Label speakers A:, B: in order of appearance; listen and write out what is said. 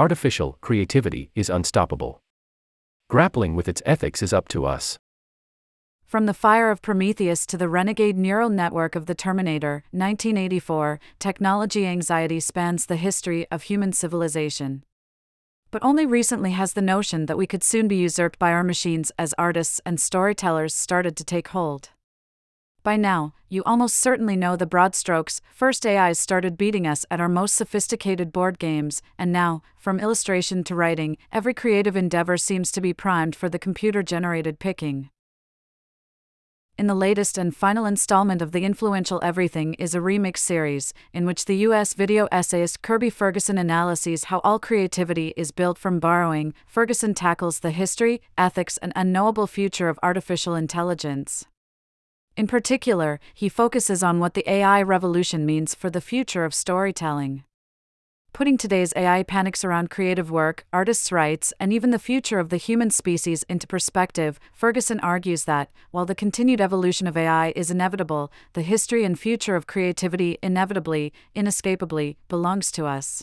A: artificial creativity is unstoppable. Grappling with its ethics is up to us.
B: From the fire of Prometheus to the renegade neural network of the Terminator, 1984, technology anxiety spans the history of human civilization. But only recently has the notion that we could soon be usurped by our machines as artists and storytellers started to take hold. By now, you almost certainly know the broad strokes. First, AIs started beating us at our most sophisticated board games, and now, from illustration to writing, every creative endeavor seems to be primed for the computer generated picking. In the latest and final installment of the influential Everything is a remix series, in which the US video essayist Kirby Ferguson analyses how all creativity is built from borrowing. Ferguson tackles the history, ethics, and unknowable future of artificial intelligence. In particular, he focuses on what the AI revolution means for the future of storytelling. Putting today's AI panics around creative work, artists' rights, and even the future of the human species into perspective, Ferguson argues that, while the continued evolution of AI is inevitable, the history and future of creativity inevitably, inescapably, belongs to us.